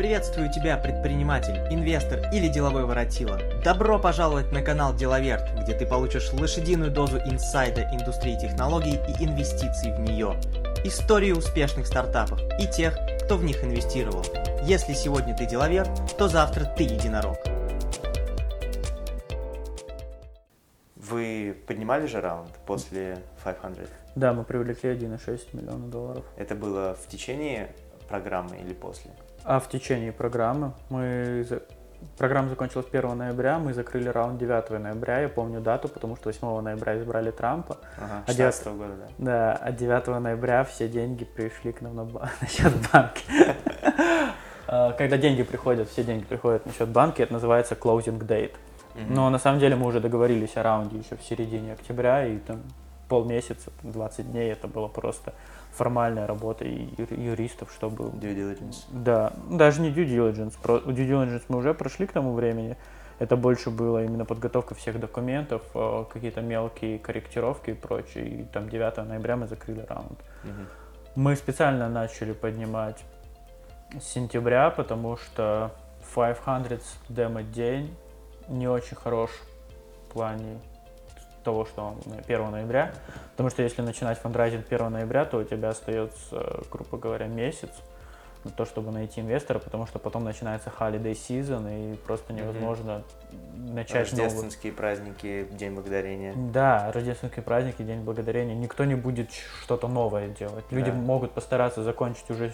Приветствую тебя, предприниматель, инвестор или деловой воротила. Добро пожаловать на канал Деловерт, где ты получишь лошадиную дозу инсайда индустрии технологий и инвестиций в нее. Истории успешных стартапов и тех, кто в них инвестировал. Если сегодня ты деловер, то завтра ты единорог. Вы поднимали же раунд после 500? Да, мы привлекли 1,6 миллиона долларов. Это было в течение программы или после? А в течение программы мы... Программа закончилась 1 ноября, мы закрыли раунд 9 ноября, я помню дату, потому что 8 ноября избрали Трампа. Ага, А 16 года, да. Да, а 9 ноября все деньги пришли к нам на, ба- на счет банки. А, Когда деньги приходят, все деньги приходят на счет банки, это называется closing date. Но на самом деле мы уже договорились о раунде еще в середине октября, и там полмесяца, 20 дней, это было просто формальная работа юристов, чтобы... Due diligence. Да, даже не due diligence, про due diligence мы уже прошли к тому времени, это больше было именно подготовка всех документов, э, какие-то мелкие корректировки и прочее, и там 9 ноября мы закрыли раунд. Мгм. Мы специально начали поднимать с сентября, потому что 500 демо-день не очень хорош в плане того, что он на 1 ноября. Потому что если начинать фандрайзинг 1 ноября, то у тебя остается, грубо говоря, месяц на то, чтобы найти инвестора, потому что потом начинается holiday season, и просто невозможно начать новый Рождественские праздники, День Благодарения. да, рождественские праздники, День Благодарения. Никто не будет что-то новое делать. Люди Да. могут постараться закончить уже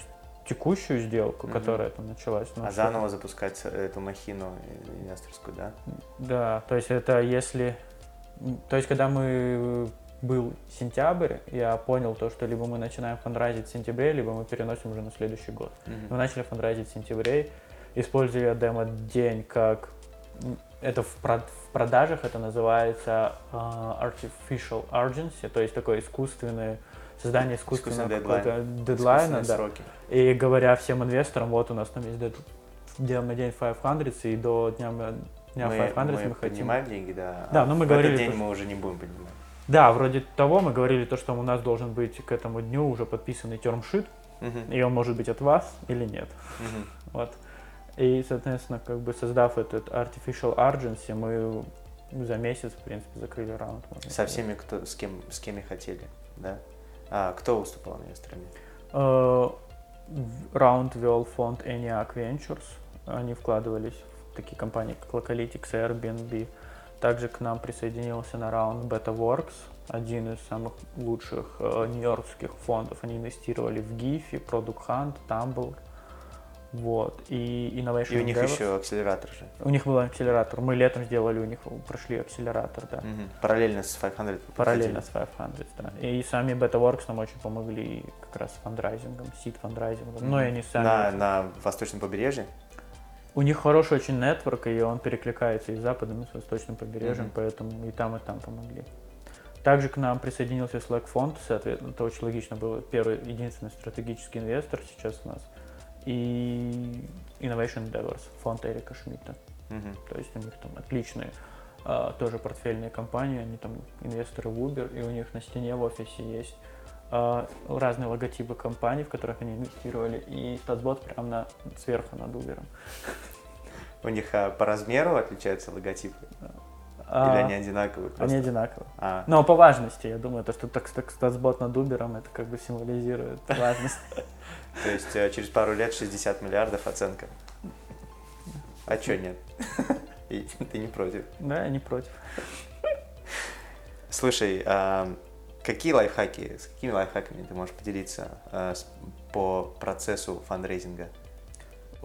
текущую сделку, Мгм. которая там началась. но А заново запускать эту махину инвесторскую, да? Да, то есть это если... То есть когда мы был сентябрь, я понял то, что либо мы начинаем фандрайзить в сентябре, либо мы переносим уже на следующий год. Мгм. Мы начали фандрайзить в сентябре, используя демо-день как... Это в, прод- в продажах это называется а, artificial urgency, то есть такое искусственное создание искусственного какого-то дедлайн. дедлайна. Да. сроки. И говоря всем инвесторам, вот у нас там есть дед- демо-день 500, и до дня, дня Мы, 500 мы, мы хотим... поднимаем деньги, да. Да, а но мы в говорили, этот день то, мы уже не будем поднимать. Да, вроде того, мы говорили то, что у нас должен быть к этому дню уже подписанный термшит, Мгм. и он может быть от вас или нет. Мгм. Вот. И, соответственно, как бы создав этот artificial urgency, мы за месяц, в принципе, закрыли раунд. Со сказать. всеми, кто, с кем, с кем и хотели, да? А кто выступал инвесторами? Э, Раунд вел фонд ENIAC Ventures. Они вкладывались такие компании, как Localytics и Airbnb. Также к нам присоединился на раунд BetaWorks, один из самых лучших э, нью-йоркских фондов. Они инвестировали в Giphy, Product Hunt, Tumblr. Вот. И Innovation И у них Endeavors. еще акселератор же. У них был акселератор. Мы летом сделали у них, прошли акселератор, да. Мгм. Параллельно с 500. вы Параллельно подходили. с 500, да. И сами BetaWorks нам очень помогли как раз с фандрайзингом, seed фандрайзингом. Ну и они сами. На, на восточном побережье? У них хороший очень network, и он перекликается и с западным, и с восточным побережьем, Мгм. поэтому и там, и там помогли. Также к нам присоединился Slack фонд, соответственно, это очень логично было. Первый, единственный стратегический инвестор сейчас у нас. И Innovation Endeavors, фонд Эрика Шмидта. Мгм. То есть у них там отличные а, тоже портфельные компании, они там инвесторы в Uber, и у них на стене в офисе есть разные логотипы компаний, в которых они инвестировали, и статсбот прямо на, сверху над Uber. У них а, по размеру отличаются логотипы? А, Или они одинаковые? просто? они одинаковые. А, Но по важности, я думаю, то, что так, так статсбот над Uber, это как бы символизирует важность. то есть э, через пару лет 60 миллиардов оценка. А чё нет? Ты не против? Да, я не против. Слушай, какие лайфхаки, с какими лайфхаками ты можешь поделиться а, с- по процессу фандрейзинга?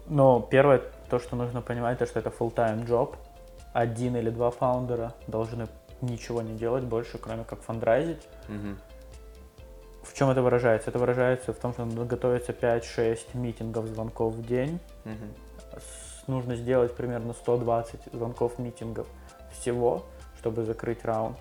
Но первое, то, что нужно понимать, то, что это full-time job. Один или два фаундера должны ничего не делать больше, кроме как фандрайзить. Мгм. В чем это выражается? Это выражается в том, что нужно готовиться 5-6 митингов, звонков в день. С- Нужно сделать примерно 120 звонков, митингов всего, чтобы закрыть раунд.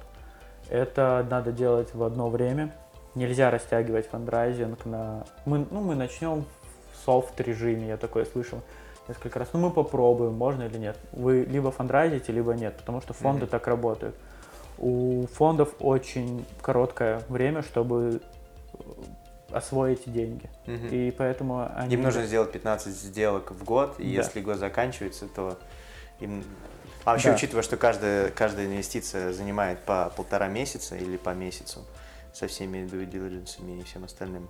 Это надо делать в одно время. Нельзя растягивать фандрайзинг на... Мы, ну, мы начнем в софт-режиме, я такое слышал несколько раз. Ну, мы попробуем, можно или нет. Вы либо фандрайзите, либо нет, потому что фонды Мгм. так работают. У фондов очень короткое время, чтобы освоить деньги. Мгм. И поэтому они... Им нужно сделать 15 сделок в год, и Да. если год заканчивается, то им... А вообще, Да. учитывая, что каждая, каждая инвестиция занимает по полтора месяца или по месяцу со всеми due diligence и всем остальным,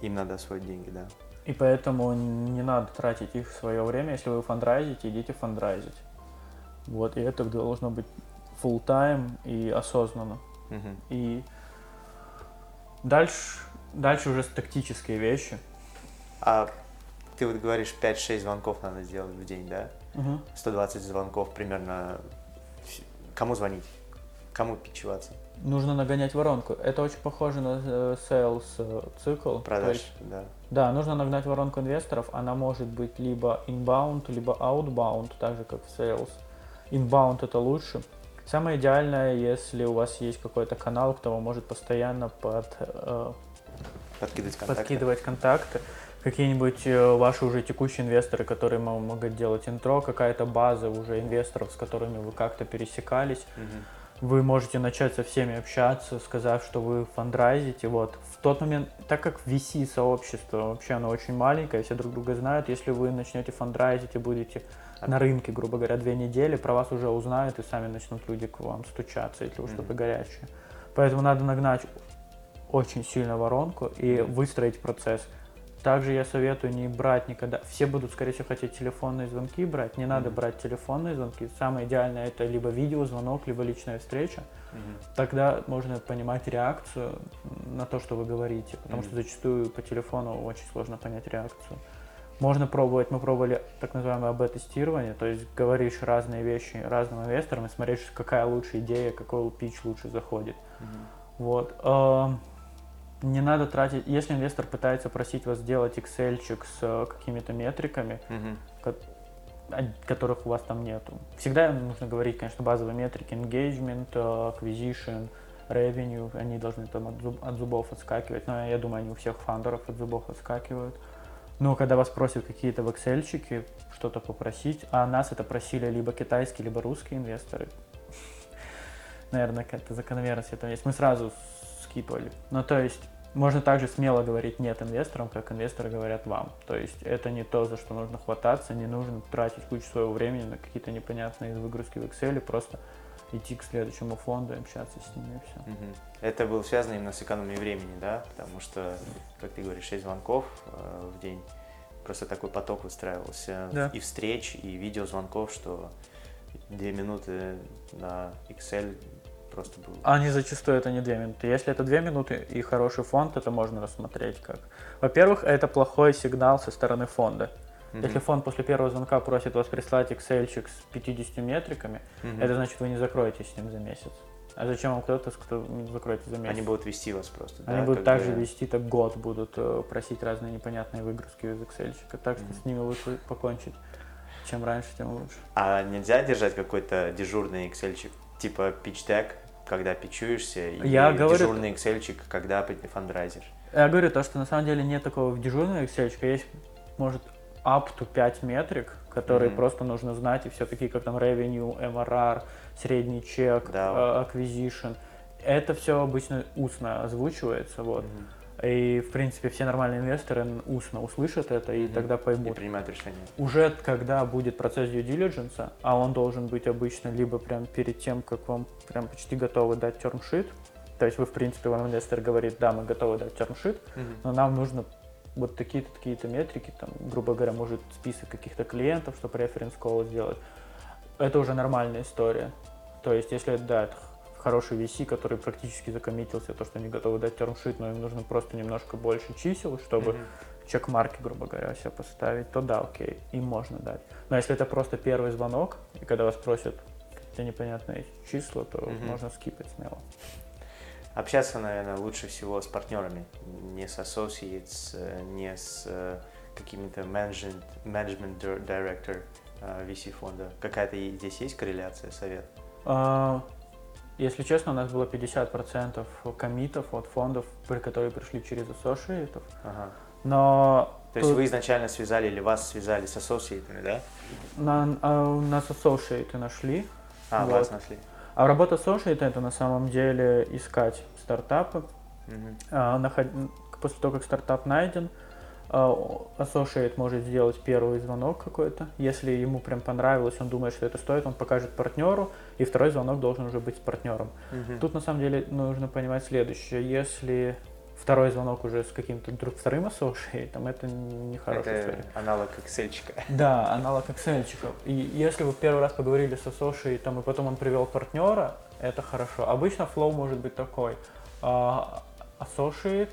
им надо освоить деньги, да. И поэтому не надо тратить их в свое время. Если вы фандрайзите, идите фандрайзить. Вот, и это должно быть full time и осознанно. Мгм. И дальше, дальше уже тактические вещи. А ты вот говоришь, 5-6 звонков надо сделать в день, да? Мгм. 120 звонков примерно. Кому звонить? Кому питчеваться? Нужно нагонять воронку. Это очень похоже на э, sales э, цикл. Продаж, есть, да. да, нужно нагнать воронку инвесторов. Она может быть либо inbound, либо outbound, так же как в sales. Inbound это лучше. Самое идеальное, если у вас есть какой-то канал, кто вам может постоянно под, э, Подкидывать контакты. подкидывать контакты. Какие-нибудь э, ваши уже текущие инвесторы, которые мо- могут делать интро, какая-то база уже инвесторов, с которыми вы как-то пересекались. Мгм. Вы можете начать со всеми общаться, сказав, что вы фандрайзите. Вот. В тот момент, так как VC-сообщество вообще оно очень маленькое, все друг друга знают, если вы начнете фандрайзить и будете на рынке, грубо говоря, две недели, про вас уже узнают и сами начнут люди к вам стучаться, если вы Мгм. что-то горячее. Поэтому надо нагнать очень сильно воронку и Мгм. выстроить процесс. Также я советую не брать никогда. Все будут, скорее всего, хотеть телефонные звонки брать. Не надо Мгм. брать телефонные звонки. Самое идеальное это либо видеозвонок, либо личная встреча. Мгм. Тогда можно понимать реакцию на то, что вы говорите. Потому Мгм. что зачастую по телефону очень сложно понять реакцию. Можно пробовать, мы пробовали так называемое АБ-тестирование, то есть говоришь разные вещи разным инвесторам и смотришь, какая лучшая идея, какой пич лучше заходит. Мгм. Вот. Не надо тратить, если инвестор пытается просить вас сделать excel с э, какими-то метриками, а- которых у вас там нету. Всегда нужно говорить, конечно, базовые метрики, engagement, э, acquisition, revenue, они должны там от, зуб- от зубов отскакивать, но я думаю, они у всех фаундеров от зубов отскакивают. Но когда вас просят какие-то в excel что-то попросить, а нас это просили либо китайские, либо русские инвесторы, наверное, какая-то закономерность это есть. Мы сразу скипали. Ну, то есть, можно также смело говорить нет инвесторам, как инвесторы говорят вам. То есть, это не то, за что нужно хвататься, не нужно тратить кучу своего времени на какие-то непонятные выгрузки в Excel, просто идти к следующему фонду и общаться с ними, и все. Это было связано именно с экономией времени, да? Потому что, как ты говоришь, 6 звонков э, в день. Просто такой поток выстраивался. Да. И встреч, и видеозвонков, что 2 минуты на Excel просто было. А не зачастую это не две минуты. Если это две минуты и хороший фонд, это можно рассмотреть как. Во-первых, это плохой сигнал со стороны фонда. Мгм. Если фонд после первого звонка просит вас прислать Excel с 50 метриками, Мгм. это значит, вы не закроетесь с ним за месяц. А зачем вам кто-то, кто закроете за месяц? Они будут вести вас просто. Они да, будут также бы. вести так год, будут э, просить разные непонятные выгрузки из Excel. Так что Мгм. с ними лучше покончить. Чем раньше, тем лучше. А нельзя держать какой-то дежурный Excel, типа pitch deck, когда питчуешься, и Я говорю- дежурный Excel, когда фандрайзер. Я говорю то, что на самом деле нет такого в дежурной Excel, есть, может, up to 5 метрик, которые Мгм. просто нужно знать, и все такие, как там revenue, MRR, средний чек, Да. э, acquisition. Это все обычно устно озвучивается, вот. Мгм. И, в принципе, все нормальные инвесторы устно услышат это и Мгм. тогда И поймут. принимают решение. Уже когда будет процесс due diligence, а он должен быть обычно либо прям перед тем, как вам прям почти готовы дать термшит, то есть вы, в принципе, вам инвестор говорит, да, мы готовы дать термшит, Мгм. но нам нужно вот такие-то, такие-то метрики, там, грубо говоря, может список каких-то клиентов, чтобы референс колл сделать. Это уже нормальная история. То есть, если, да, это хороший VC, который практически закоммитился, то, что они готовы дать термшит, но им нужно просто немножко больше чисел, чтобы Мгм. чек-марки, грубо говоря, себе поставить, то да, окей, им можно дать. Но если это просто первый звонок, и когда вас просят какие-то непонятные числа, то Мгм. можно скипать смело. Общаться, наверное, лучше всего с партнерами, не с associates, э, не с э, какими-то management, management dir- director VC фонда. Какая-то здесь есть корреляция, совет? А, Если честно, у нас было 50% комитов от фондов, которые пришли через ассошиетов. Ага. Но То есть тут вы изначально связали или вас связали с ассоциатами, да? на, а у нас ассошиеты нашли. А, Вот. вас нашли. А работа ассошиета это на самом деле искать стартапы, Мгм. а, наход- после того, как стартап найден, э, Associate может сделать первый звонок какой-то. Если ему прям понравилось, он думает, что это стоит, он покажет партнеру, и второй звонок должен уже быть с партнером. Мгм. Тут на самом деле нужно понимать следующее. Если второй звонок уже с каким-то друг вторым associate, это нехорошая Это история. аналог excel Да, аналог excel И если вы первый раз поговорили с associate, и потом он привел партнера, это хорошо. Обычно флоу может быть такой. а, Associate,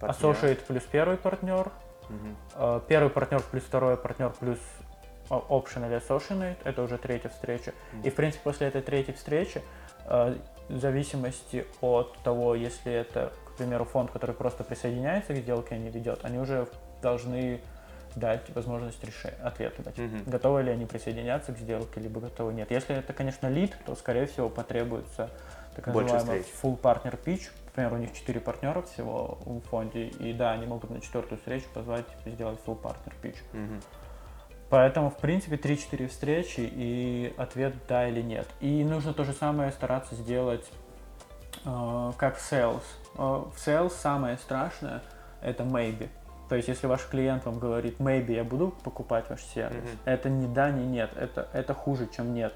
associate плюс первый партнер, Мгм. а, первый партнер плюс второй партнер плюс option или associate, это уже третья встреча. И в принципе после этой третьей встречи, а, в зависимости от того, если это, к примеру, фонд, который просто присоединяется к сделке, а не ведет, они уже должны дать возможность решения, ответа дать. Мгм. Готовы ли они присоединяться к сделке, либо готовы нет. Если это, конечно, лид, то, скорее всего, потребуется так называемый full partner pitch. Например, у них 4 партнера всего в фонде, и да, они могут на четвертую встречу позвать сделать full partner pitch. Мгм. Поэтому, в принципе, 3-4 встречи и ответ да или нет. И нужно то же самое стараться сделать, э, как в sales. Э, в sales самое страшное это maybe. То есть, если ваш клиент вам говорит, maybe я буду покупать ваш сервис, Мгм. это не да, не нет, это, это хуже, чем нет.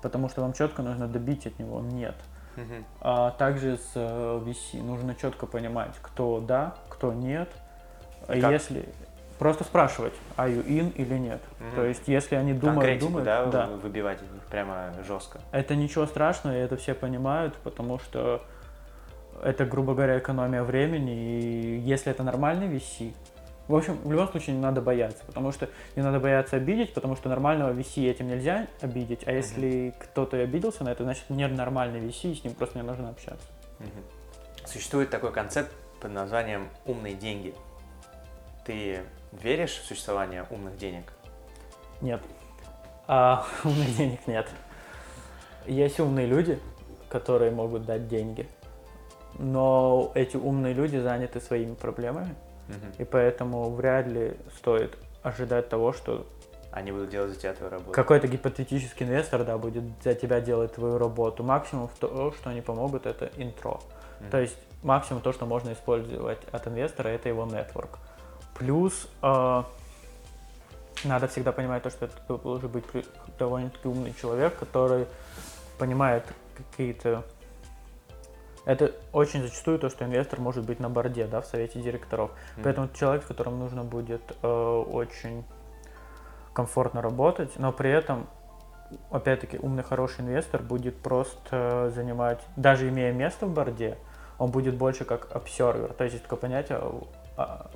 Потому что вам четко нужно добить от него нет. Мгм. А также с э, VC нужно четко понимать, кто да, кто нет. Как? Если просто спрашивать, are you in или нет. Мгм. То есть, если они думают, думают, да, да, вы- выбивать из них прямо жестко. это ничего страшного, и это все понимают, потому что это, грубо говоря, экономия времени, и если это нормальный VC, в общем, в любом случае не надо бояться, потому что не надо бояться обидеть, потому что нормального VC этим нельзя обидеть, а если кто-то и обиделся на это, значит ненормальный VC, и с ним просто не нужно общаться. Мгм. Существует такой концепт под названием «умные деньги». Ты веришь в существование умных денег? Нет. А умных денег нет. Есть умные люди, которые могут дать деньги, но эти умные люди заняты своими проблемами, Мгм. и поэтому вряд ли стоит ожидать того, что Они будут делать за тебя твою работу. какой-то гипотетический инвестор да, будет за тебя делать твою работу. Максимум в то, что они помогут, это интро. Мгм. То есть максимум то, что можно использовать от инвестора, это его нетворк. Плюс э, надо всегда понимать то, что это должен быть довольно-таки умный человек, который понимает какие-то... Это очень зачастую то, что инвестор может быть на борде, да, в совете директоров. Мгм. Поэтому это человек, с которым нужно будет э, очень комфортно работать, но при этом, опять-таки, умный, хороший инвестор будет просто занимать, даже имея место в борде, он будет больше как обсервер. То есть есть такое понятие а,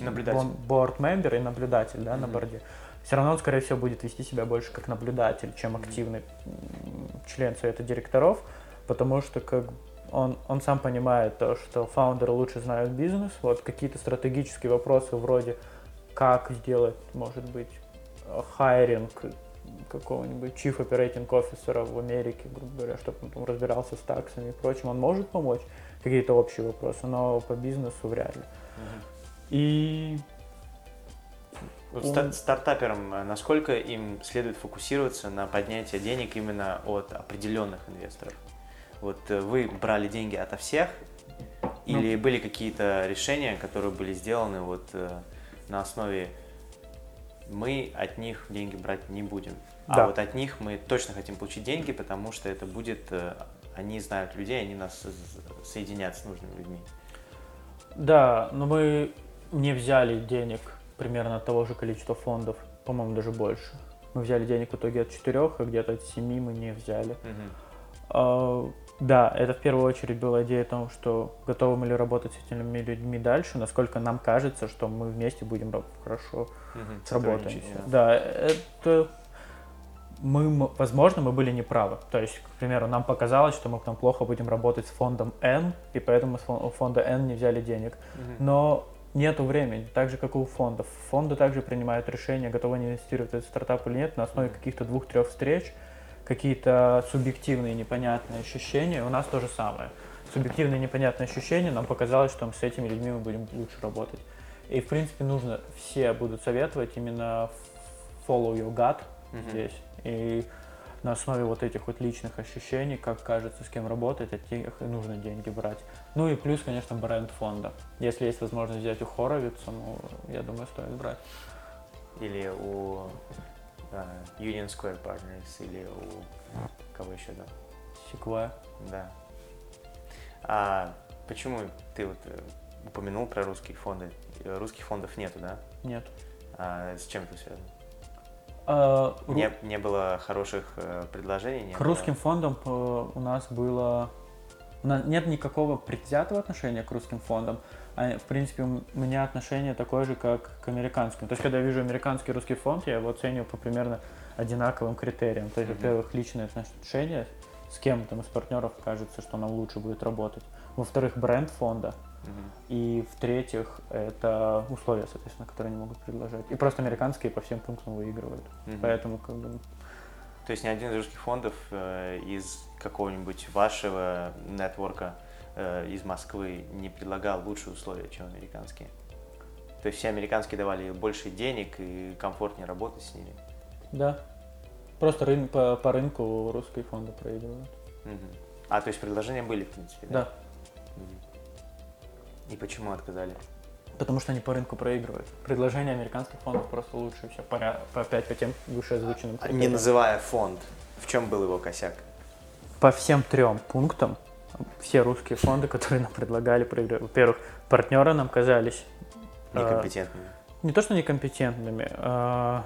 Наблюдатель. board member и наблюдатель да, на Мгм. борде. Все равно он, скорее всего, будет вести себя больше как наблюдатель, чем активный м, член совета директоров, потому что как он, он сам понимает то, что фаундеры лучше знают бизнес, вот какие-то стратегические вопросы вроде как сделать, может быть, хайринг какого-нибудь chief operating officer в Америке, грубо говоря, чтобы он там разбирался с таксами и прочим, он может помочь, какие-то общие вопросы, но по бизнесу вряд ли. Мгм. И Вот ста- стартаперам, э, насколько им следует фокусироваться на поднятие денег именно от определенных инвесторов? Вот э, вы брали деньги ото всех, или были какие-то решения, которые были сделаны вот э, на основе мы от них деньги брать не будем, а Да. вот от них мы точно хотим получить деньги, потому что это будет, они знают людей, они нас соединят с нужными людьми. Да, но мы не взяли денег примерно от того же количества фондов, по-моему, даже больше. Мы взяли денег в итоге от четырех, а где-то от семи мы не взяли. Мгм. А, Да, это в первую очередь была идея о том, что готовы мы ли работать с этими людьми дальше, насколько нам кажется, что мы вместе будем хорошо Мгм. сработаем. Сотрудничать, Да, это мы, возможно, мы были неправы. То есть, к примеру, нам показалось, что мы там плохо будем работать с фондом N, и поэтому с фонда N не взяли денег. Мгм. Но нету времени, так же, как и у фондов. Фонды также принимают решение, готовы они инвестировать в этот стартап или нет, на основе каких-то двух-трех встреч, какие-то субъективные непонятные ощущения. У нас то же самое. Субъективные непонятные ощущения, нам показалось, что с этими людьми мы будем лучше работать. И, в принципе, нужно, все будут советовать именно follow your gut Мгм. здесь. И на основе вот этих вот личных ощущений, как кажется, с кем работать, от тех и нужно деньги брать. Ну и плюс, конечно, бренд фонда. Если есть возможность взять у Хоровица, ну, я думаю, стоит брать. Или у э, Union Square Partners, или у кого еще, да? Секвоя. Да. А почему ты вот э, упомянул про русские фонды? Русских фондов нету, да? Нет. А с чем это связано? А, ру- Не, не было хороших э, предложений? Не К было- русским фондам э, у нас было... У нас нет никакого предвзятого отношения к русским фондам. А, в принципе, у меня отношение такое же, как к американским. То есть, когда я вижу американский русский фонд, я его оцениваю по примерно одинаковым критериям. То есть, Мгм. во-первых, личные отношения, с кем там из партнеров кажется, что нам лучше будет работать. Во-вторых, бренд фонда. И в-третьих, это условия, соответственно, которые они могут предложить. И просто американские по всем пунктам выигрывают. Мгм. Поэтому, как бы, То есть ни один из русских фондов э, из какого-нибудь вашего нетворка э, из Москвы не предлагал лучшие условия, чем американские? То есть все американские давали больше денег и комфортнее работать с ними? Да. Просто рын- по, по рынку русские фонды проигрывают. Мгм. А, то есть предложения были, в принципе, Да. Мгм. И почему отказали? Потому что они по рынку проигрывают. Предложения американских фондов просто лучше все. По, опять по тем вышеозвученным Не критериям. называя фонд, в чем был его косяк? По всем трем пунктам все русские фонды, которые нам предлагали, проигрывали. Во-первых, партнеры нам казались э, Некомпетентными. не то что некомпетентными, а,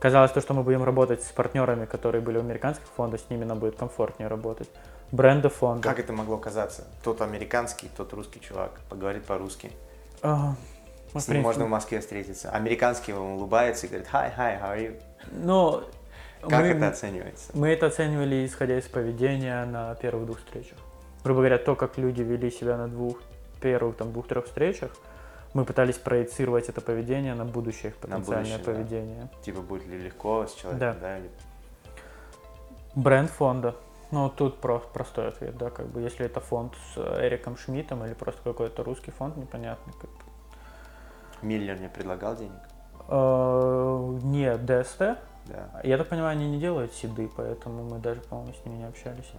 казалось то, что мы будем работать с партнерами, которые были у американских фондов, с ними нам будет комфортнее работать. Бренды фонда. Как это могло казаться? Тот американский, тот русский чувак поговорит по-русски. Ну, С ним можно в Москве встретиться. Американский он улыбается и говорит «Hi, hi, how are you?» Ну, Как мы- это оценивается? Мы это оценивали, исходя из поведения на первых двух встречах. Грубо говоря, то, как люди вели себя на двух первых, там, двух-трех встречах, мы пытались проецировать это поведение на будущее их На потенциальное будущее, да. поведение. Типа будет ли легко с человеком, Да. да? или- Бренд фонда. Ну, тут про- простой ответ, да, как бы, если это фонд с э, Эриком Шмидтом или просто какой-то русский фонд, непонятно. Как бы. Миллер не предлагал денег? Э, Не ДСТ. Да. Я так понимаю, они не делают седы, поэтому мы даже, по-моему, с ними не общались.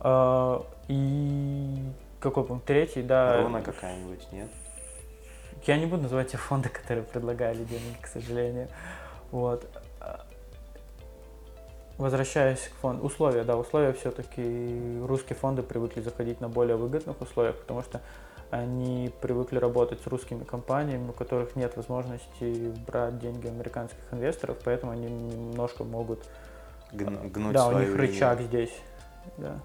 А. Э, И какой пункт? Третий, да. Руна какая-нибудь, нет? Я не буду называть те фонды, которые предлагали деньги, к сожалению. Вот. Возвращаясь к фонду. Условия, да, условия все-таки русские фонды привыкли заходить на более выгодных условиях, потому что они привыкли работать с русскими компаниями, у которых нет возможности брать деньги американских инвесторов, поэтому они немножко могут... Гн- гнуть да, у них линию. рычаг здесь. Да.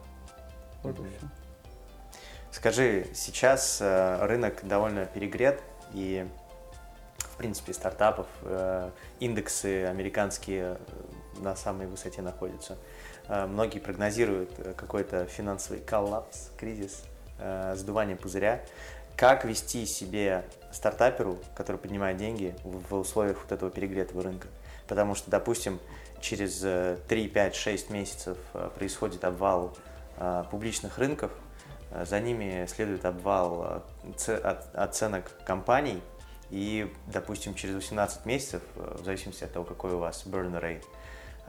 Вот и всё. Скажи, сейчас э, рынок довольно перегрет, и, в принципе, стартапов, э, индексы американские э, на самой высоте находятся. Э, Многие прогнозируют э, какой-то финансовый коллапс, кризис, э, сдувание пузыря. Как вести себе стартаперу, который поднимает деньги в условиях вот этого перегретого рынка? Потому что, допустим, через э, 3, 5, 6 месяцев происходит обвал публичных рынков, за ними следует обвал оценок компаний, и, допустим, через 18 месяцев, в зависимости от того, какой у вас burn rate,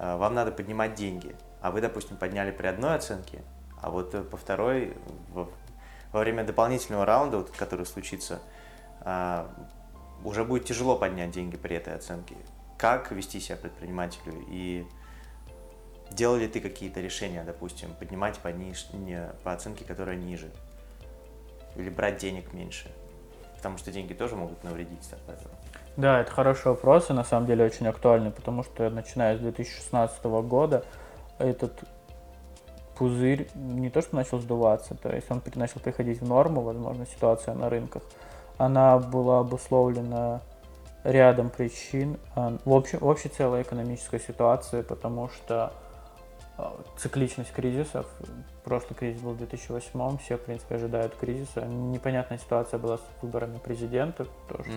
вам надо поднимать деньги, а вы, допустим, подняли при одной оценке, а вот э, по второй, во, во время дополнительного раунда, вот, который случится, уже будет тяжело поднять деньги при этой оценке. Как вести себя предпринимателю и делал ли ты какие-то решения, допустим, поднимать по, ниж- по оценке, которая ниже, или брать денег меньше, потому что деньги тоже могут навредить стартаперу. Да, это хороший вопрос и на самом деле очень актуальный, потому что начиная с 2016 года этот пузырь не то что начал сдуваться, то есть он начал приходить в норму, возможно, ситуация на рынках. Она была обусловлена рядом причин а, в, общем, в общей целой экономической ситуации, потому что а, цикличность кризисов, прошлый кризис был в 2008, все, в принципе, ожидают кризиса. Непонятная ситуация была с выборами президента тоже.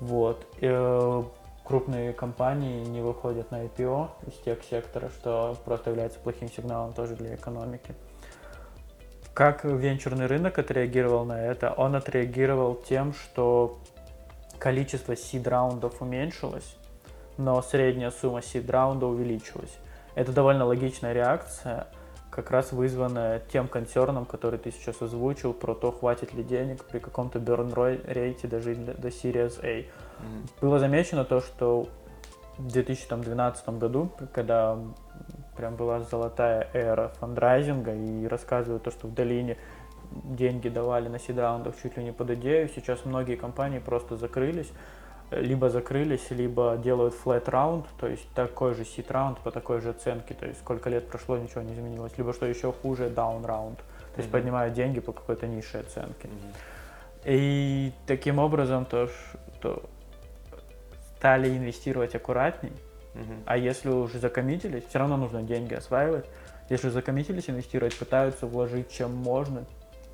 Вот. Э, крупные компании не выходят на IPO из тех сектора, что просто является плохим сигналом тоже для экономики. Как венчурный рынок отреагировал на это? Он отреагировал тем, что количество сид-раундов уменьшилось, но средняя сумма сид-раунда увеличилась. это довольно логичная реакция, как раз вызванная тем концерном, который ты сейчас озвучил, про то, хватит ли денег при каком-то burn рейте даже до Series A. Mm-hmm. Было замечено то, что в 2012 году, когда прям была золотая эра фандрайзинга, и рассказывают то, что в долине деньги давали на сид-раундах чуть ли не под идею, сейчас многие компании просто закрылись, либо закрылись, либо делают flat round, то есть такой же сид раунд по такой же оценке, то есть сколько лет прошло, ничего не изменилось, либо что еще хуже, down round, то есть mm-hmm. поднимают деньги по какой-то низшей оценке. Mm-hmm. И таким образом то, что стали инвестировать аккуратней, mm-hmm. а если уже закоммитились, все равно нужно деньги осваивать, если закоммитились инвестировать, пытаются вложить чем можно,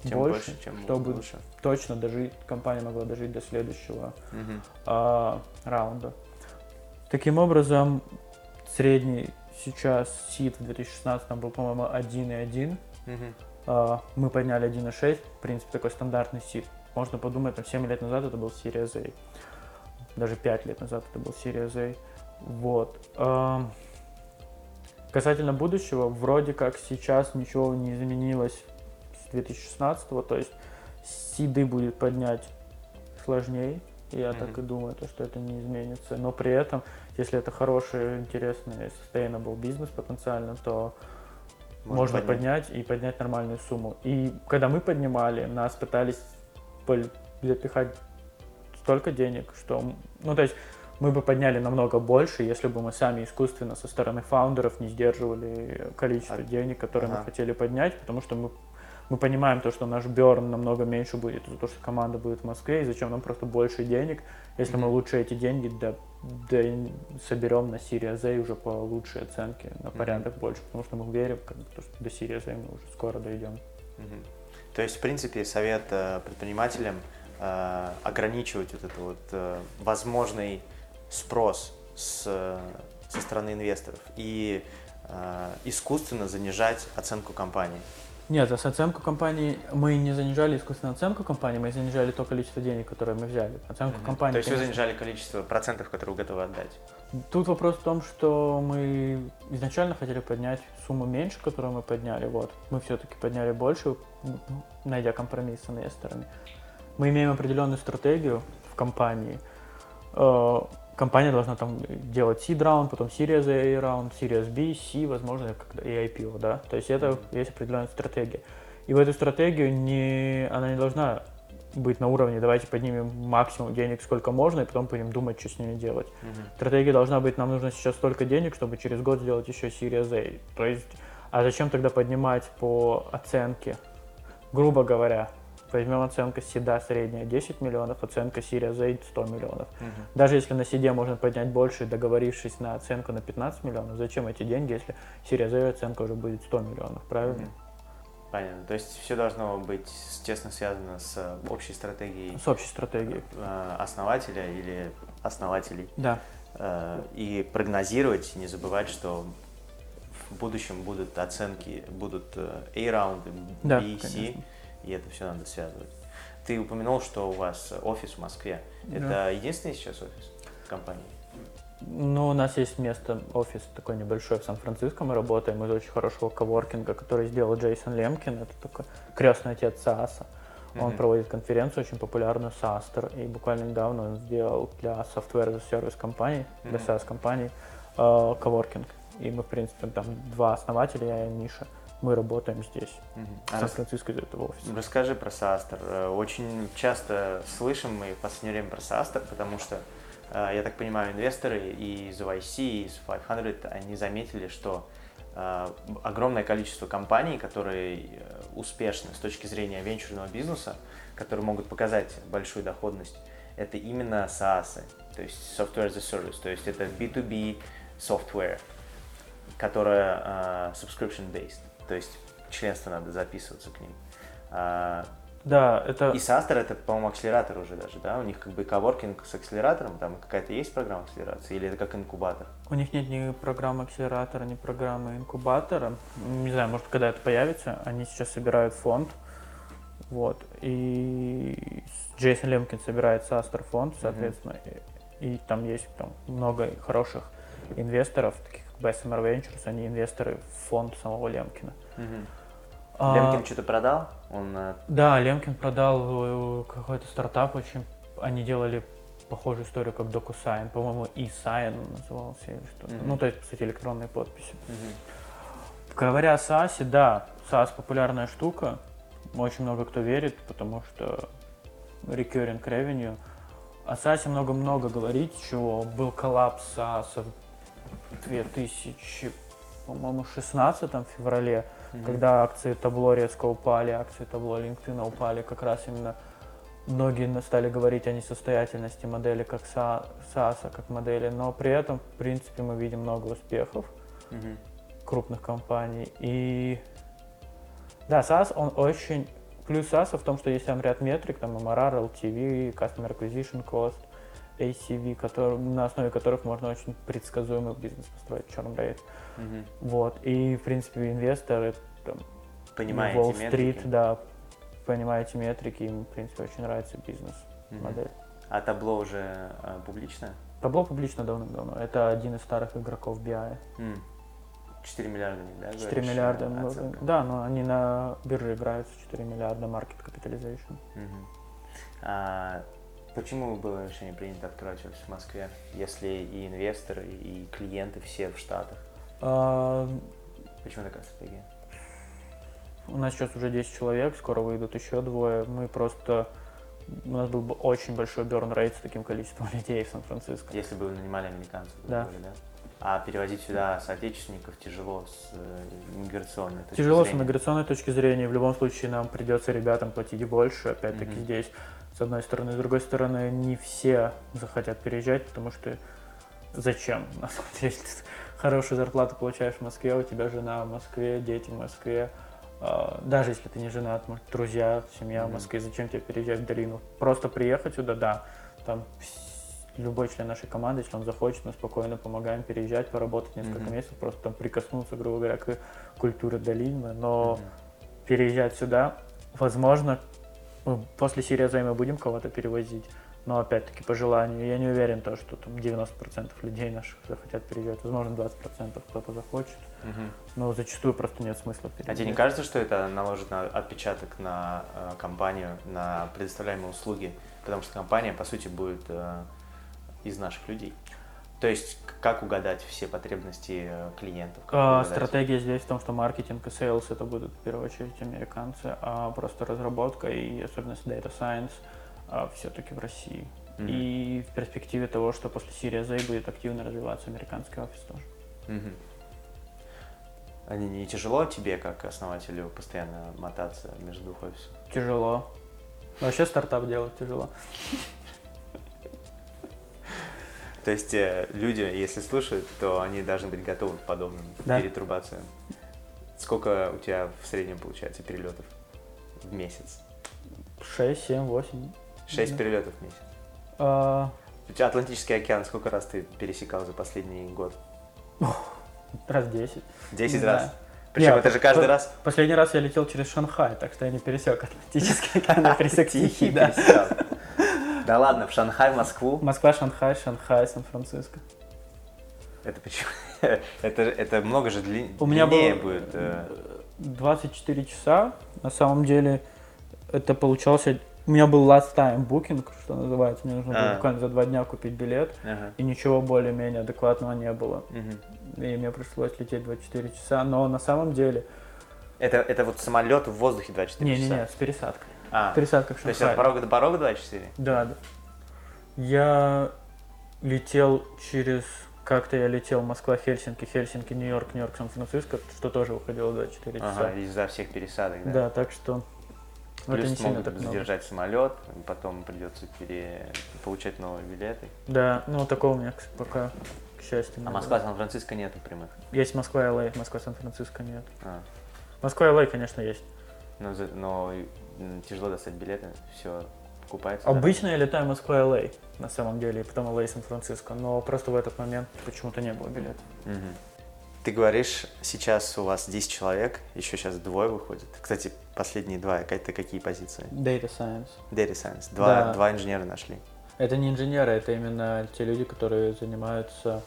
чем больше, больше чем чтобы лучше. точно дожить, компания могла дожить до следующего угу. а, раунда. Таким образом, средний сейчас сид в 2016 был, по-моему, 1,1. Угу. А, мы подняли 1,6. В принципе, такой стандартный сид. Можно подумать, там 7 лет назад это был Series A. Даже 5 лет назад это был Series A. Вот. А, касательно будущего, вроде как сейчас ничего не изменилось 2016, то есть сиды будет поднять сложнее, я mm-hmm. так и думаю, то, что это не изменится. Но при этом, если это хороший, интересный, sustainable бизнес потенциально, то можно, можно поднять. поднять и поднять нормальную сумму. И когда мы поднимали, нас пытались запихать столько денег, что, ну то есть мы бы подняли намного больше, если бы мы сами искусственно со стороны фаундеров не сдерживали количество а, денег, которые ага. мы хотели поднять, потому что мы мы понимаем то, что наш берн намного меньше будет из-за того, что команда будет в Москве, и зачем нам просто больше денег, если mm-hmm. мы лучше эти деньги до, до соберем на Series A уже по лучшей оценке, на порядок mm-hmm. больше, потому что мы верим, как, то, что до Series A мы уже скоро дойдем. Mm-hmm. То есть, в принципе, совет э, предпринимателям э, ограничивать вот этот вот э, возможный спрос с, со стороны инвесторов и э, искусственно занижать оценку компании. Нет, за оценку компании мы не занижали искусственную оценку компании, мы занижали то количество денег, которое мы взяли. Оценку mm-hmm. компании. То есть конечно... вы занижали количество процентов, которые вы готовы отдать? Тут вопрос в том, что мы изначально хотели поднять сумму меньше, которую мы подняли. Вот. Мы все-таки подняли больше, найдя компромисс с инвесторами. Мы имеем определенную стратегию в компании. Компания должна там делать seed раунд, потом Series A раунд, Series B, C, возможно, и IPO, да. То есть это есть определенная стратегия. И в эту стратегию не, она не должна быть на уровне, давайте поднимем максимум денег, сколько можно, и потом будем думать, что с ними делать. Mm-hmm. Стратегия должна быть, нам нужно сейчас столько денег, чтобы через год сделать еще Series A. То есть, а зачем тогда поднимать по оценке? Грубо говоря, Возьмем оценка седа средняя 10 миллионов, оценка Series A 100 миллионов. Угу. Даже если на седе можно поднять больше, договорившись на оценку на 15 миллионов, зачем эти деньги, если Series A оценка уже будет 100 миллионов, правильно? Угу. Понятно. То есть все должно быть тесно связано с э, общей стратегией. С общей стратегией. Э, основателя или основателей. Да. Э, и прогнозировать, не забывать, что в будущем будут оценки, будут A-раунды, да, B, C и это все надо связывать. Ты упомянул, что у вас офис в Москве. Да. Это единственный сейчас офис компании? Ну, у нас есть место, офис такой небольшой в Сан-Франциско, мы работаем из очень хорошего коворкинга, который сделал Джейсон Лемкин, это такой крестный отец СААСа. Он mm-hmm. проводит конференцию очень популярную SaaStr, и буквально недавно он сделал для Software as a Service компаний, mm-hmm. для SaaS компаний, э, коворкинг. И мы, в принципе, там два основателя, я и Миша мы работаем здесь, угу. в Сан-Франциско из этого офиса. Расскажи про Састер. Э, очень часто слышим мы в последнее время про Састер, потому что, э, я так понимаю, инвесторы и из YC, и из 500, они заметили, что э, огромное количество компаний, которые успешны с точки зрения венчурного бизнеса, которые могут показать большую доходность, это именно SaaS, то есть Software as a Service, то есть это B2B software, которая subscription-based то есть членство надо записываться к ним. А, да, это... И Састер это, по-моему, акселератор уже даже, да? У них как бы коворкинг с акселератором, там какая-то есть программа акселерации или это как инкубатор? У них нет ни программы акселератора, ни программы инкубатора. Не знаю, может, когда это появится. Они сейчас собирают фонд, вот, и Джейсон Лемкин собирает Састер фонд, соответственно, mm-hmm. и, и там есть там много хороших инвесторов, таких Bessemer Ventures, они инвесторы в фонд самого Лемкина. Мгм. А, Лемкин что-то продал? Он э, Да, Лемкин продал э, какой-то стартап очень. Они делали похожую историю, как DocuSign. По-моему, eSign назывался или что-то. Мгм. Ну, то есть, по сути, электронные подписи. мгм. Говоря о SaaS, да, SaaS популярная штука. Очень много кто верит, потому что recurring revenue. О SaaS много-много говорить, чего был коллапс SaaS 2000, по-моему, 16 феврале, Мгм. когда акции табло резко упали, акции табло LinkedIn упали, как раз именно многие стали говорить о несостоятельности модели как са- SaaS, как модели, но при этом, в принципе, мы видим много успехов Мгм. крупных компаний. И да, SaaS, он очень... Плюс SaaS в том, что есть там ряд метрик, там MRR, LTV, Customer Acquisition Cost, ACV, который, на основе которых можно очень предсказуемый бизнес построить, churn rate. Мгм. Вот. И, в принципе, инвесторы, там, Понимаете Уолл-стрит, да, понимаете метрики, им, в принципе, очень нравится бизнес-модель. Мгм. А табло уже э, публичное? Табло публично давным-давно. Это один из старых игроков BI. М. 4 миллиарда, да? 4 говоришь, миллиарда. оценка? Да, но они на бирже играются 4 миллиарда market capitalization. Мгм. А почему было решение принято открывать офис в Москве, если и инвесторы, и клиенты все в Штатах? А, Почему такая стратегия? У нас сейчас уже 10 человек, скоро выйдут еще двое. Мы просто... У нас был бы очень большой burn rate с таким количеством людей в Сан-Франциско. Если бы вы нанимали американцев, вы Да. говорили, да? А перевозить сюда соотечественников тяжело с э, миграционной точки Тяжело с зрения? миграционной точки зрения. В любом случае нам придется ребятам платить больше. Опять-таки Мгм. здесь, с одной стороны. С другой стороны, не все захотят переезжать, потому что зачем? На самом деле, ты хорошую зарплату получаешь в Москве, у тебя жена в Москве, дети в Москве. А, Даже если ты не женат, может, друзья, семья в. Москве, зачем тебе переезжать в долину? Просто приехать сюда, да, там любой член нашей команды, если он захочет, мы спокойно помогаем переезжать, поработать несколько Мгм. месяцев, просто там прикоснуться, грубо говоря, к культуре долины. Но Мгм. переезжать сюда, возможно, после Сирии мы будем кого-то перевозить, но опять-таки по желанию. Я не уверен, то, что там 90% людей наших захотят переезжать. Возможно, 20% кто-то захочет, Мгм. но зачастую просто нет смысла переезжать. А тебе не кажется, что это наложит на отпечаток на э, компанию, на предоставляемые услуги? Потому что компания, по сути, будет э, из наших людей. То есть, как угадать все потребности э, клиентов? А? Стратегия здесь в том, что маркетинг и sales это будут в первую очередь американцы, а просто разработка и особенность Data Science все-таки в России. Мгм. И в перспективе того, что после Series A будет активно развиваться американский офис тоже. Мгм. А не, не тяжело тебе, как основателю, постоянно мотаться между двух офисов? Тяжело. Вообще стартап делать тяжело. То есть э, люди, если слушают, то они должны быть готовы к подобным Да. перетрубациям. Сколько у тебя в среднем получается перелетов в месяц? 6, 7, 8. Шесть Да. перелетов в месяц. А, У тебя Атлантический океан сколько раз ты пересекал за последний год? раз 10. Десять Не раз? знаю. Причем Не, это же каждый по- раз Последний раз я летел через Шанхай, так что я не пересек Атлантический океан, я пересек Тихий, да. Да ладно, в Шанхай, Москву. Москва, Шанхай, Шанхай, Сан-Франциско. Это почему? Это, это много же длин- У меня длиннее было будет. э, 24 часа. На самом деле это получался... У меня был last time booking, что называется. Мне нужно было А. буквально за два дня купить билет. ага. И ничего более-менее адекватного не было. Мгм. И мне пришлось лететь 24 часа. Но на самом деле... Это, это вот самолет в воздухе 24 часа? Не-не-не, с пересадкой. А, Пересадка в то есть Шанхае. от порога до порога 24? Да, да. Я летел через... Как-то я летел Москва-Хельсинки, Хельсинки, Нью-Йорк, Нью-Йорк, Сан-Франциско, что тоже выходило 24 часа. Ага, из-за всех пересадок, да? Да, так что... это Плюс не сильно могут так много. задержать самолет, потом придется пере... получать новые билеты. Да, ну такого у меня пока, к счастью, не А. Москва, Сан-Франциско нету прямых. Есть Москва и Л.А., Москва, Сан-Франциско нет. А. Москва и Л.А., конечно, есть. Но, за- но м, тяжело достать билеты, все покупается. да? Обычно я летаю Москва и Л.А., на самом деле, и потом Л.А. Сан-Франциско, но просто в этот момент почему-то не было билета. Мгм. Ты говоришь, сейчас у вас 10 человек, еще сейчас двое выходит. Кстати, последние два, это какие позиции? Data Science. Data Science. Два, Да. два инженера нашли. Это не инженеры, это именно те люди, которые занимаются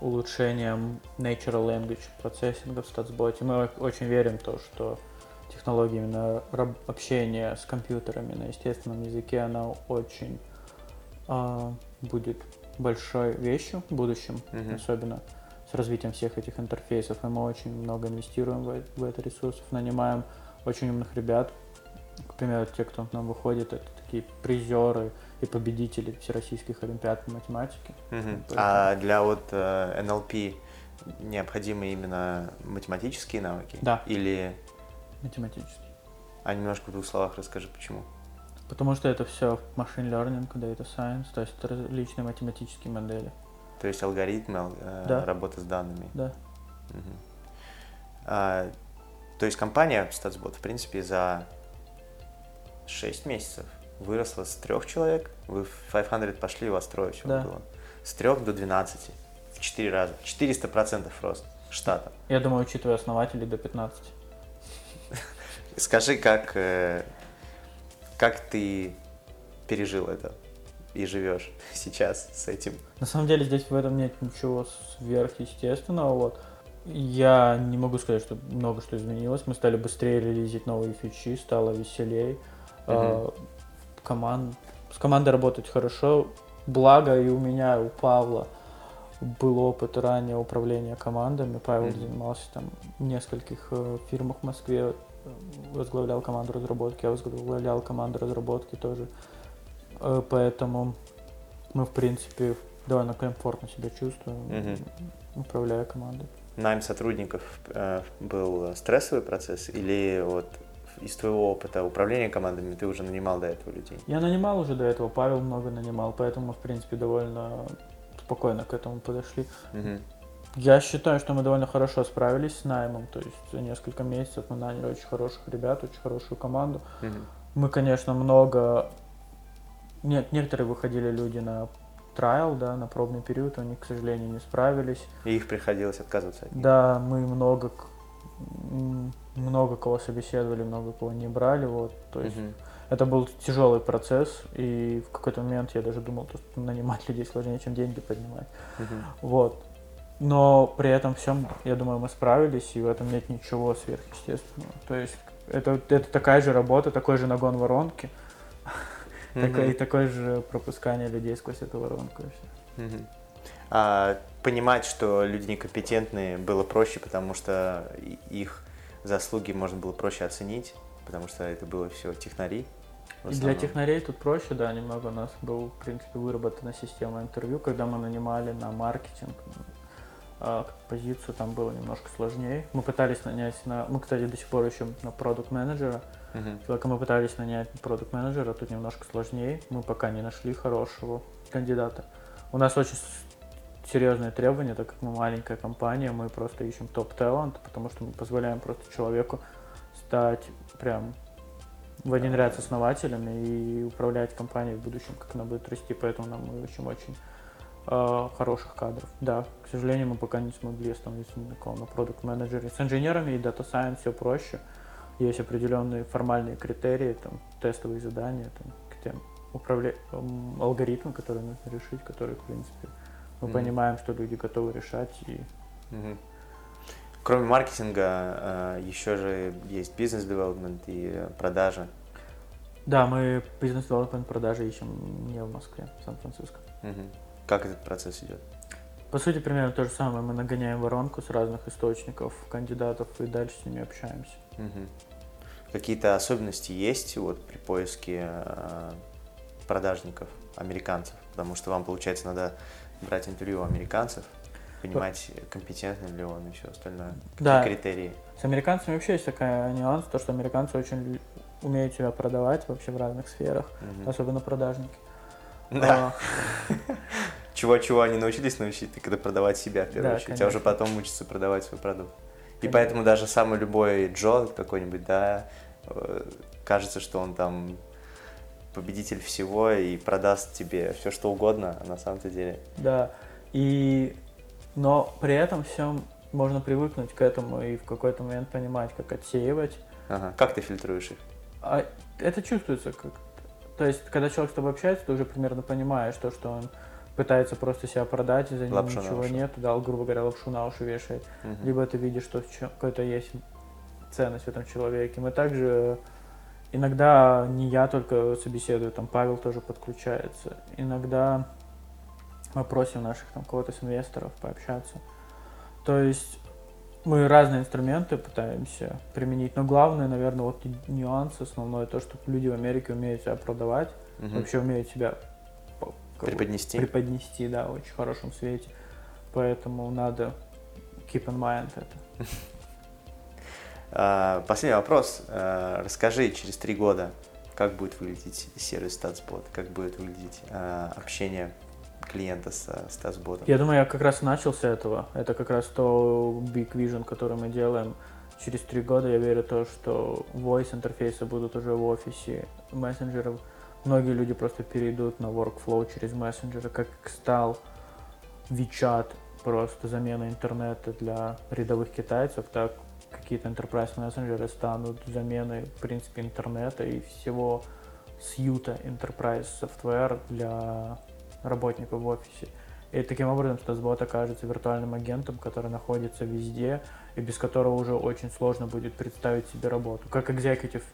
улучшением natural language процессинга в статсботе. Мы о- очень верим в то, что технология именно общения с компьютерами на естественном языке, она очень а, будет большой вещью в будущем, Мгм. особенно с развитием всех этих интерфейсов. И мы очень много инвестируем в, э- в это ресурсов, нанимаем очень умных ребят. К примеру, те, кто к нам выходит, это такие призеры и победители всероссийских олимпиад по математике. Поэтому- А для вот э, NLP необходимы именно математические навыки? Да. Или, Математически. а немножко в двух словах расскажи, почему? Потому что это все машин learning, data science, то есть это различные математические модели. То есть алгоритмы, ал- э, Да. работа с данными. Да. Мгм. А, то есть компания StatsBot, в принципе, за 6 месяцев выросла с трех человек, вы в 500 пошли, у вас трое всего Да. было. С трех до 12. В 4 раза. 400% рост штата. Я думаю, учитывая основателей, до 15. Скажи, как, э, как ты пережил это и живешь сейчас с этим? На самом деле здесь в этом нет ничего сверхъестественного. Вот. Я не могу сказать, что много что изменилось. Мы стали быстрее релизить новые фичи, стало веселее. А, команд... С командой работать хорошо. Благо и у меня, и у Павла был опыт ранее управления командами. Павел Мгм. занимался там в нескольких э, фирмах в Москве, возглавлял команду разработки, я возглавлял команду разработки тоже. Э, Поэтому мы, в принципе, довольно комфортно себя чувствуем, Мгм. управляя командой. Найм сотрудников э, был стрессовый процесс или вот из твоего опыта управления командами ты уже нанимал до этого людей? Я нанимал уже до этого, Павел много нанимал, поэтому в принципе, довольно спокойно к этому подошли. Мгм. Я считаю, что мы довольно хорошо справились с наймом, то есть за несколько месяцев мы наняли очень хороших ребят, очень хорошую команду. Мгм. Мы, конечно, много... Нет, некоторые выходили люди на трайл, да, на пробный период, они, к сожалению, не справились. И их приходилось отказываться от них. Да, мы много, много кого собеседовали, много кого не брали, вот, то есть Мгм. это был тяжелый процесс, и в какой-то момент я даже думал, что нанимать людей сложнее, чем деньги поднимать. Мгм. Вот. Но при этом всем, я думаю, мы справились, и в этом нет ничего сверхъестественного. То есть это, это такая же работа, такой же нагон воронки, такое, и такое же пропускание людей сквозь эту воронку. А, понимать, что люди некомпетентные, было проще, потому что их заслуги можно было проще оценить, потому что это было все технари. Для технарей тут проще, да, немного у нас был, в принципе, выработана система интервью, когда мы нанимали на маркетинг а, позицию, там было немножко сложнее. Мы пытались нанять на... Мы, кстати, до сих пор ищем на продукт менеджера Мгм. Только мы пытались нанять продукт менеджера тут немножко сложнее. Мы пока не нашли хорошего кандидата. У нас очень серьезные требования, так как мы маленькая компания, мы просто ищем топ-талант, потому что мы позволяем просто человеку стать прям в один ряд с основателями и управлять компанией в будущем, как она будет расти, поэтому нам мы ищем очень э, хороших кадров. Да, к сожалению, мы пока не смогли остановиться ни на ком на продукт менеджере. С инженерами и дата сайенс все проще. Есть определенные формальные критерии, там, тестовые задания, там, какие-то управля... алгоритмы, которые нужно решить, которые, в принципе, мы Мгм. понимаем, что люди готовы решать. И... Мгм. Кроме маркетинга, еще же есть бизнес-девелопмент и продажа. Да, мы бизнес-девелопмент продажи ищем не в Москве, в Сан-Франциско. Мгм. Как этот процесс идет? По сути, примерно то же самое. Мы нагоняем воронку с разных источников кандидатов и дальше с ними общаемся. Мгм. Какие-то особенности есть вот при поиске э, продажников, американцев? Потому что вам, получается, надо брать интервью у американцев, понимать, компетентный ли он и все остальное. Какие Да. критерии? С американцами вообще есть такая нюанс, то, что американцы очень умеют себя продавать вообще в разных сферах, Мгм. особенно продажники. Да. Чего-чего они научились научить, так это продавать себя в первую Да, очередь, а уже конечно. потом учатся продавать свой продукт. И Конечно. поэтому даже самый любой Джо какой-нибудь, да, э, кажется, что он там победитель всего и продаст тебе все что угодно, а на самом-то деле. Да. И но при этом всем можно привыкнуть к этому и в какой-то момент понимать, как отсеивать. Ага. Как ты фильтруешь их? А это чувствуется как. То есть, когда человек с тобой общается, ты уже примерно понимаешь то, что он пытается просто себя продать, и за ним Лапшу ничего нет, да, грубо говоря, лапшу на уши вешает. Мгм. Либо ты видишь, что какой-то есть ценность в этом человеке. Мы также иногда не я только собеседую, там Павел тоже подключается. Иногда мы просим наших там кого-то с инвесторов пообщаться. То есть мы разные инструменты пытаемся применить, но главное, наверное, вот нюанс основной, то, что люди в Америке умеют себя продавать, Мгм. вообще умеют себя Преподнести. преподнести, да, в очень хорошем свете. Поэтому надо keep in mind это. А, Последний вопрос. А, Расскажи через три года, как будет выглядеть сервис StatsBot, как будет выглядеть а, общение клиента с StatsBot. Я думаю, я как раз начал с этого. Это как раз то big vision, который мы делаем. Через три года я верю в то, что voice интерфейсы будут уже в офисе мессенджеров. Многие люди просто перейдут на workflow через мессенджеры, как стал WeChat просто замена интернета для рядовых китайцев, так какие-то enterprise мессенджеры станут заменой, в принципе, интернета и всего сьюта enterprise software для работников в офисе. И таким образом Стасбот окажется виртуальным агентом, который находится везде, и без которого уже очень сложно будет представить себе работу. Как executive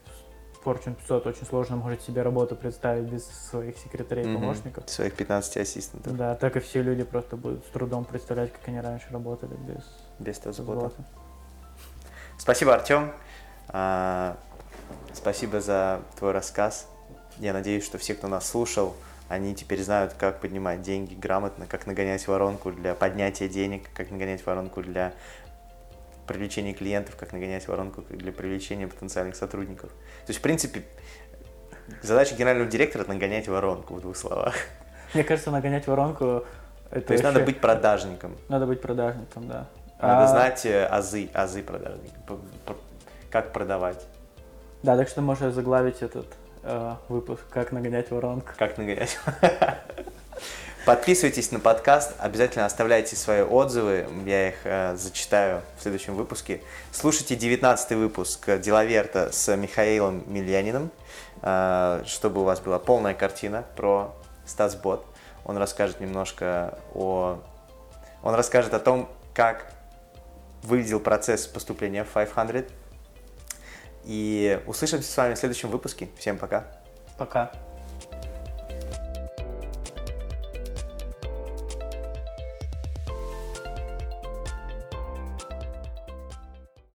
Fortune 500 очень сложно может себе работу представить без своих секретарей и Мгм. помощников. Своих 15 ассистентов. Да, так и все люди просто будут с трудом представлять, как они раньше работали без Без. Стасбота. Спасибо, Артем. А, Спасибо за твой рассказ. Я надеюсь, что все, кто нас слушал, они теперь знают, как поднимать деньги грамотно, как нагонять воронку для поднятия денег, как нагонять воронку для привлечения клиентов, как нагонять воронку для привлечения потенциальных сотрудников. То есть, в принципе, задача генерального директора – нагонять воронку, в двух словах. Мне кажется, нагонять воронку это То есть надо быть продажником. надо быть продажником, да. Надо А, знать э, азы, азы продажника. Как продавать, Да, так что можешь заглавить этот э, выпуск «Как нагонять воронку». как нагонять. Подписывайтесь на подкаст, обязательно оставляйте свои отзывы, я их э, зачитаю в следующем выпуске. Слушайте 19 выпуск Делаверта с Михаилом Мильяниным, э, чтобы у вас была полная картина про StatsBot. Он расскажет немножко о... Он расскажет о том, как выглядел процесс поступления в 500. И услышимся с вами в следующем выпуске. Всем пока. Пока.